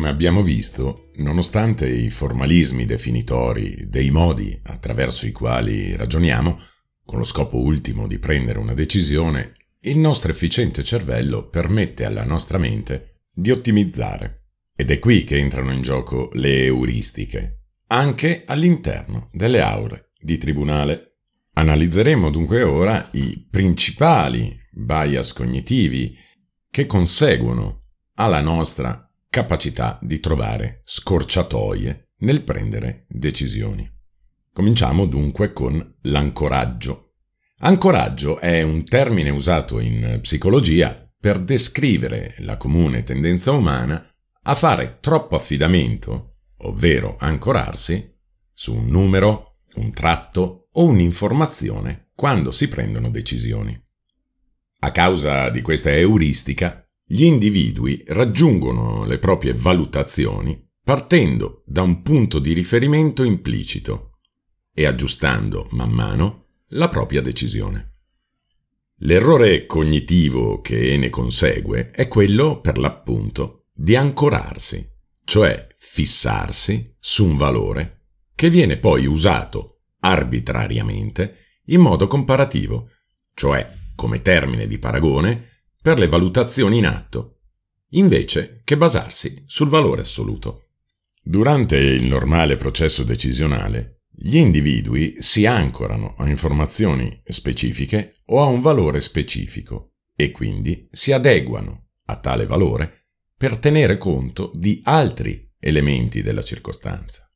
Come abbiamo visto, nonostante i formalismi definitori dei modi attraverso i quali ragioniamo, con lo scopo ultimo di prendere una decisione, il nostro efficiente cervello permette alla nostra mente di ottimizzare. Ed è qui che entrano in gioco le euristiche, anche all'interno delle aule di tribunale. Analizzeremo dunque ora i principali bias cognitivi che conseguono alla nostra capacità di trovare scorciatoie nel prendere decisioni. Cominciamo dunque con l'ancoraggio. Ancoraggio è un termine usato in psicologia per descrivere la comune tendenza umana a fare troppo affidamento, ovvero ancorarsi, su un numero, un tratto o un'informazione quando si prendono decisioni. A causa di questa euristica, gli individui raggiungono le proprie valutazioni partendo da un punto di riferimento implicito e aggiustando man mano la propria decisione. L'errore cognitivo che ne consegue è quello, per l'appunto, di ancorarsi, cioè fissarsi su un valore che viene poi usato arbitrariamente in modo comparativo, cioè come termine di paragone per le valutazioni in atto, invece che basarsi sul valore assoluto. Durante il normale processo decisionale, gli individui si ancorano a informazioni specifiche o a un valore specifico e quindi si adeguano a tale valore per tenere conto di altri elementi della circostanza.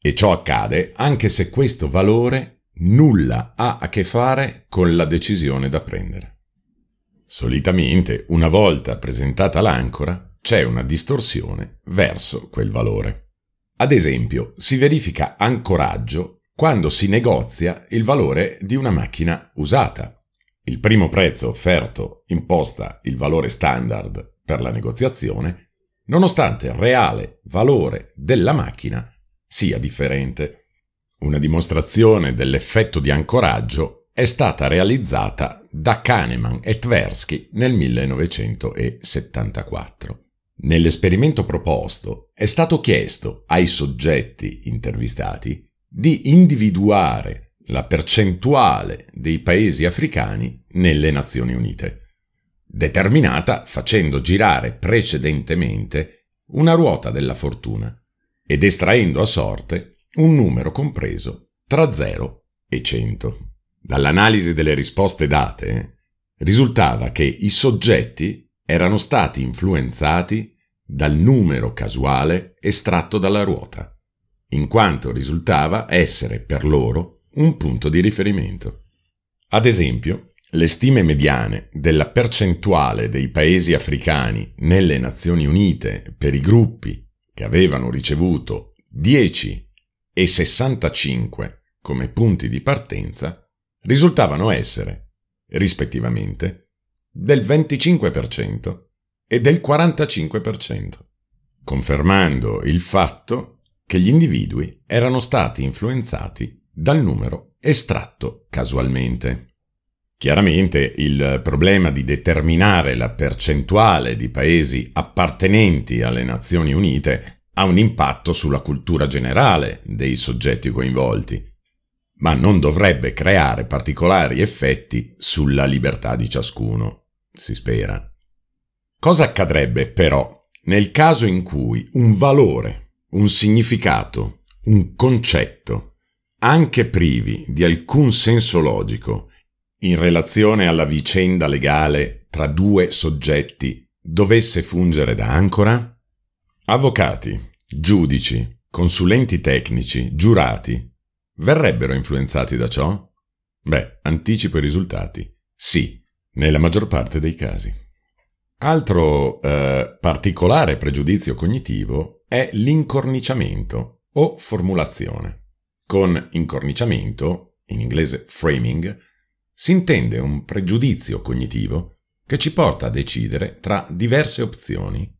E ciò accade anche se questo valore nulla ha a che fare con la decisione da prendere. Solitamente, una volta presentata l'ancora, c'è una distorsione verso quel valore. Ad esempio, si verifica ancoraggio quando si negozia il valore di una macchina usata. Il primo prezzo offerto imposta il valore standard per la negoziazione, nonostante il reale valore della macchina sia differente. Una dimostrazione dell'effetto di ancoraggio è stata realizzata da Kahneman e Tversky nel 1974. Nell'esperimento proposto è stato chiesto ai soggetti intervistati di individuare la percentuale dei paesi africani nelle Nazioni Unite, determinata facendo girare precedentemente una ruota della fortuna ed estraendo a sorte un numero compreso tra 0 e 100. Dall'analisi delle risposte date risultava che i soggetti erano stati influenzati dal numero casuale estratto dalla ruota, in quanto risultava essere per loro un punto di riferimento. Ad esempio, le stime mediane della percentuale dei paesi africani nelle Nazioni Unite per i gruppi che avevano ricevuto 10 e 65 come punti di partenza risultavano essere, rispettivamente, del 25% e del 45%, confermando il fatto che gli individui erano stati influenzati dal numero estratto casualmente. Chiaramente il problema di determinare la percentuale di paesi appartenenti alle Nazioni Unite ha un impatto sulla cultura generale dei soggetti coinvolti, ma non dovrebbe creare particolari effetti sulla libertà di ciascuno, si spera. Cosa accadrebbe però nel caso in cui un valore, un significato, un concetto, anche privi di alcun senso logico, in relazione alla vicenda legale tra due soggetti, dovesse fungere da ancora? Avvocati, giudici, consulenti tecnici, giurati, verrebbero influenzati da ciò? Beh, anticipo i risultati. Sì, nella maggior parte dei casi. Altro eh, particolare pregiudizio cognitivo è l'incorniciamento o formulazione. Con incorniciamento, in inglese framing, si intende un pregiudizio cognitivo che ci porta a decidere tra diverse opzioni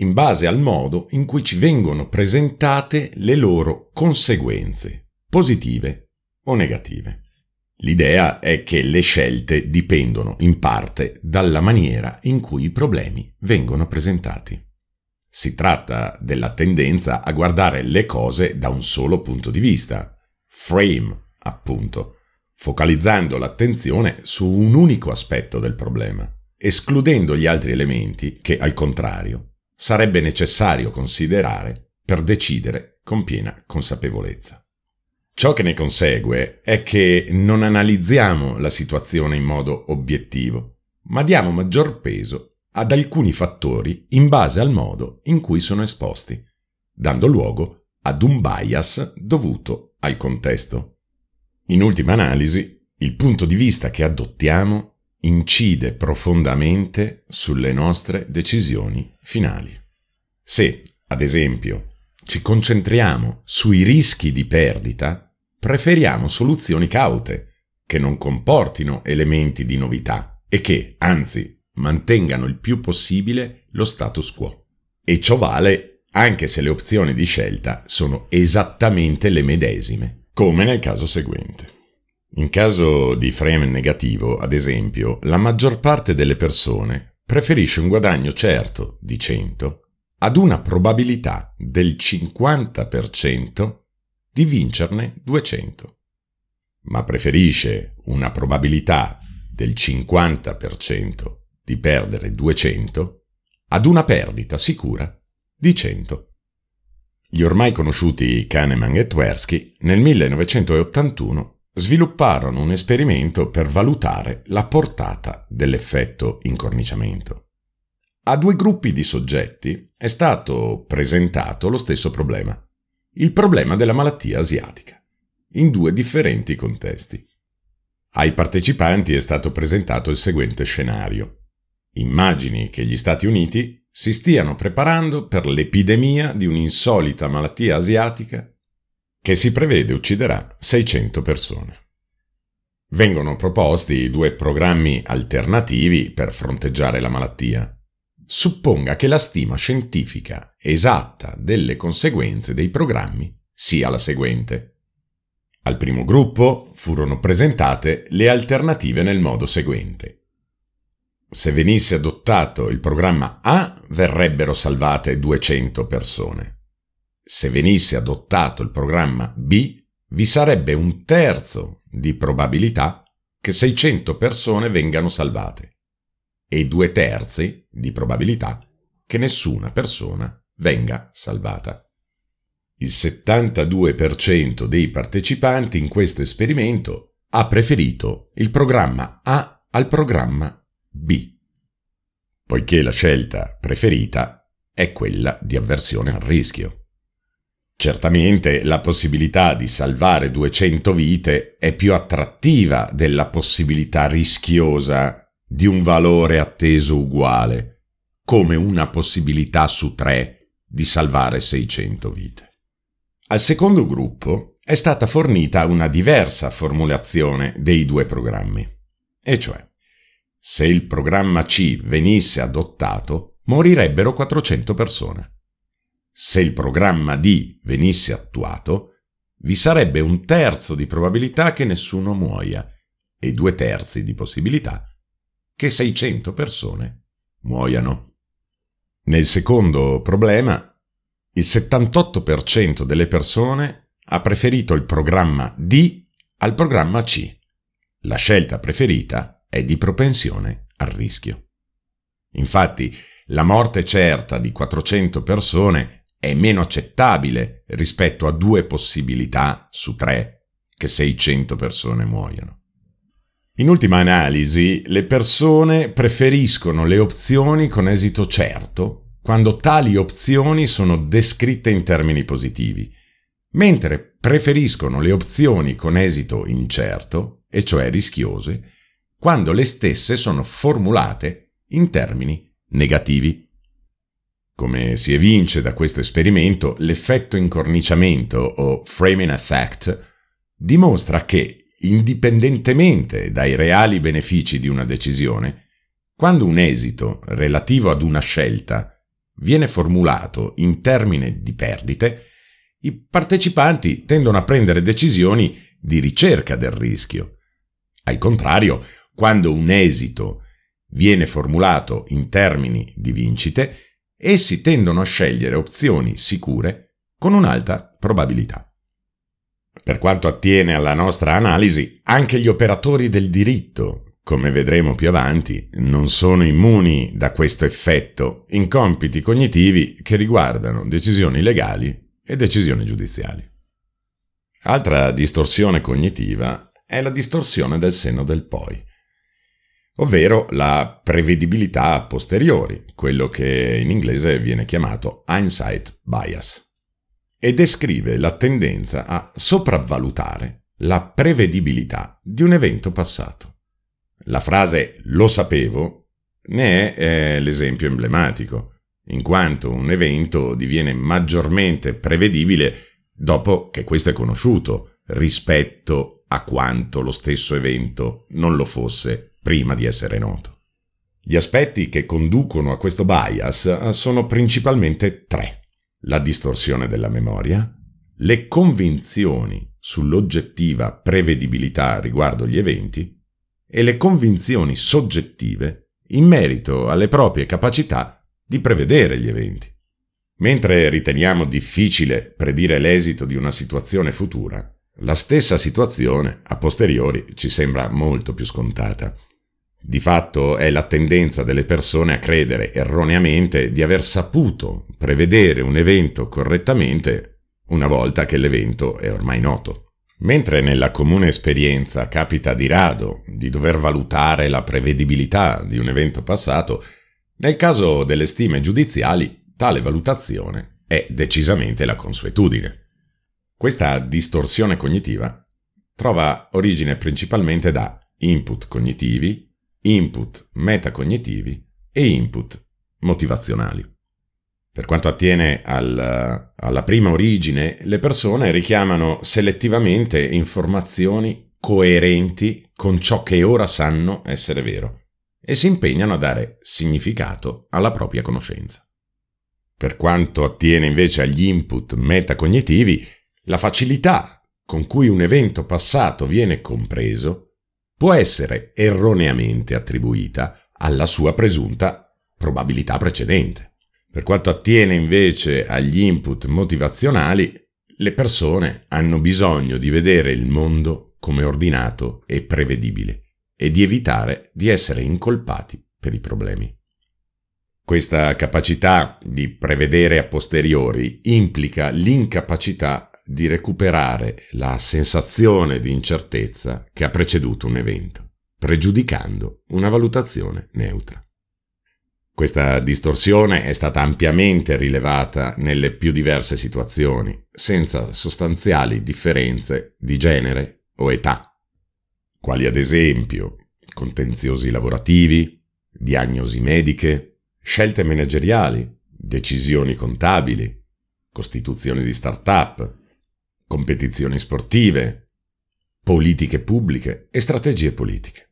in base al modo in cui ci vengono presentate le loro conseguenze, positive o negative. L'idea è che le scelte dipendono in parte dalla maniera in cui i problemi vengono presentati. Si tratta della tendenza a guardare le cose da un solo punto di vista, frame, appunto, focalizzando l'attenzione su un unico aspetto del problema, escludendo gli altri elementi che, al contrario, sarebbe necessario considerare per decidere con piena consapevolezza. Ciò che ne consegue è che non analizziamo la situazione in modo obiettivo, ma diamo maggior peso ad alcuni fattori in base al modo in cui sono esposti, dando luogo ad un bias dovuto al contesto. In ultima analisi, il punto di vista che adottiamo incide profondamente sulle nostre decisioni finali. Se, ad esempio, ci concentriamo sui rischi di perdita, preferiamo soluzioni caute, che non comportino elementi di novità e che, anzi, mantengano il più possibile lo status quo. E ciò vale anche se le opzioni di scelta sono esattamente le medesime, come nel caso seguente. In caso di frame negativo, ad esempio, la maggior parte delle persone preferisce un guadagno certo di 100 ad una probabilità del 50% di vincerne 200, ma preferisce una probabilità del 50% di perdere 200 ad una perdita sicura di 100. Gli ormai conosciuti Kahneman e Tversky nel 1981 svilupparono un esperimento per valutare la portata dell'effetto incorniciamento. A due gruppi di soggetti è stato presentato lo stesso problema, il problema della malattia asiatica, in due differenti contesti. Ai partecipanti è stato presentato il seguente scenario. Immagini che gli Stati Uniti si stiano preparando per l'epidemia di un'insolita malattia asiatica che si prevede ucciderà 600 persone. Vengono proposti due programmi alternativi per fronteggiare la malattia. Supponga che la stima scientifica esatta delle conseguenze dei programmi sia la seguente. Al primo gruppo furono presentate le alternative nel modo seguente se venisse adottato il programma A verrebbero salvate 200 persone. Se venisse adottato il programma B vi sarebbe un terzo di probabilità che 600 persone vengano salvate e due terzi di probabilità che nessuna persona venga salvata. Il 72% dei partecipanti in questo esperimento ha preferito il programma A al programma B, poiché la scelta preferita è quella di avversione al rischio. Certamente la possibilità di salvare 200 vite è più attrattiva della possibilità rischiosa di un valore atteso uguale, come una possibilità su tre di salvare 600 vite. Al secondo gruppo è stata fornita una diversa formulazione dei due programmi, e cioè se il programma C venisse adottato, morirebbero 400 persone. Se il programma D venisse attuato, vi sarebbe un terzo di probabilità che nessuno muoia e due terzi di possibilità che 600 persone muoiano. Nel secondo problema, il 78% delle persone ha preferito il programma D al programma C. La scelta preferita è di propensione al rischio. Infatti, la morte certa di 400 persone è meno accettabile rispetto a due possibilità su tre che 600 persone muoiano. In ultima analisi, le persone preferiscono le opzioni con esito certo quando tali opzioni sono descritte in termini positivi, mentre preferiscono le opzioni con esito incerto, e cioè rischiose, quando le stesse sono formulate in termini negativi. Come si evince da questo esperimento, l'effetto incorniciamento o framing effect dimostra che, indipendentemente dai reali benefici di una decisione, quando un esito relativo ad una scelta viene formulato in termini di perdite, i partecipanti tendono a prendere decisioni di ricerca del rischio. Al contrario, quando un esito viene formulato in termini di vincite, essi tendono a scegliere opzioni sicure con un'alta probabilità. Per quanto attiene alla nostra analisi, anche gli operatori del diritto, come vedremo più avanti, non sono immuni da questo effetto in compiti cognitivi che riguardano decisioni legali e decisioni giudiziali. Altra distorsione cognitiva è la distorsione del senno del poi, ovvero la prevedibilità a posteriori, quello che in inglese viene chiamato hindsight bias e descrive la tendenza a sopravvalutare la prevedibilità di un evento passato. La frase lo sapevo ne è eh, l'esempio emblematico, in quanto un evento diviene maggiormente prevedibile dopo che questo è conosciuto rispetto a quanto lo stesso evento non lo fosse prima di essere noto. Gli aspetti che conducono a questo bias sono principalmente tre la distorsione della memoria, le convinzioni sull'oggettiva prevedibilità riguardo gli eventi e le convinzioni soggettive in merito alle proprie capacità di prevedere gli eventi. Mentre riteniamo difficile predire l'esito di una situazione futura, la stessa situazione a posteriori ci sembra molto più scontata. Di fatto è la tendenza delle persone a credere erroneamente di aver saputo prevedere un evento correttamente una volta che l'evento è ormai noto. Mentre nella comune esperienza capita di rado di dover valutare la prevedibilità di un evento passato, nel caso delle stime giudiziali tale valutazione è decisamente la consuetudine. Questa distorsione cognitiva trova origine principalmente da input cognitivi input metacognitivi e input motivazionali. Per quanto attiene al, alla prima origine, le persone richiamano selettivamente informazioni coerenti con ciò che ora sanno essere vero e si impegnano a dare significato alla propria conoscenza. Per quanto attiene invece agli input metacognitivi, la facilità con cui un evento passato viene compreso può essere erroneamente attribuita alla sua presunta probabilità precedente. Per quanto attiene invece agli input motivazionali, le persone hanno bisogno di vedere il mondo come ordinato e prevedibile e di evitare di essere incolpati per i problemi. Questa capacità di prevedere a posteriori implica l'incapacità di recuperare la sensazione di incertezza che ha preceduto un evento, pregiudicando una valutazione neutra. Questa distorsione è stata ampiamente rilevata nelle più diverse situazioni, senza sostanziali differenze di genere o età, quali ad esempio contenziosi lavorativi, diagnosi mediche, scelte manageriali, decisioni contabili, costituzione di start-up, competizioni sportive, politiche pubbliche e strategie politiche.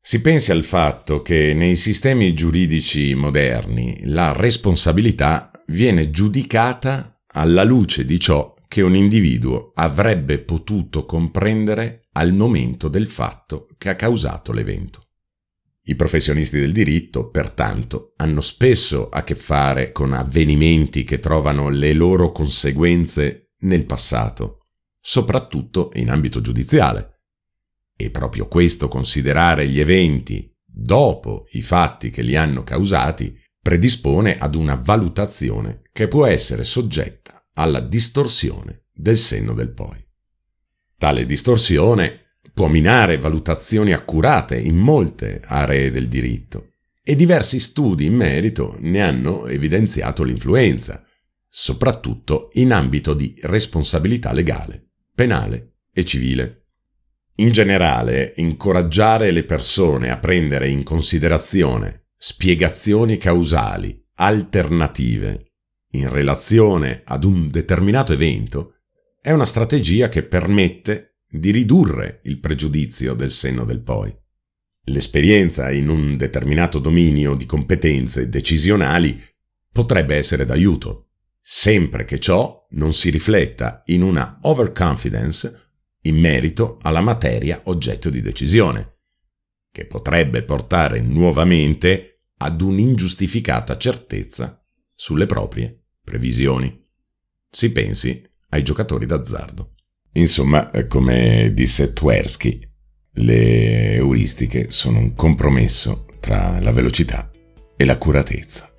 Si pensi al fatto che nei sistemi giuridici moderni la responsabilità viene giudicata alla luce di ciò che un individuo avrebbe potuto comprendere al momento del fatto che ha causato l'evento. I professionisti del diritto, pertanto, hanno spesso a che fare con avvenimenti che trovano le loro conseguenze nel passato, soprattutto in ambito giudiziale. E proprio questo considerare gli eventi dopo i fatti che li hanno causati predispone ad una valutazione che può essere soggetta alla distorsione del senno del poi. Tale distorsione può minare valutazioni accurate in molte aree del diritto e diversi studi in merito ne hanno evidenziato l'influenza, soprattutto in ambito di responsabilità legale, penale e civile. In generale, incoraggiare le persone a prendere in considerazione spiegazioni causali alternative in relazione ad un determinato evento è una strategia che permette di ridurre il pregiudizio del senno del poi. L'esperienza in un determinato dominio di competenze decisionali potrebbe essere d'aiuto, sempre che ciò non si rifletta in una overconfidence in merito alla materia oggetto di decisione, che potrebbe portare nuovamente ad un'ingiustificata certezza sulle proprie previsioni. Si pensi ai giocatori d'azzardo. Insomma, eh, come disse Twersky, le euristiche sono un compromesso tra la velocità e l'accuratezza.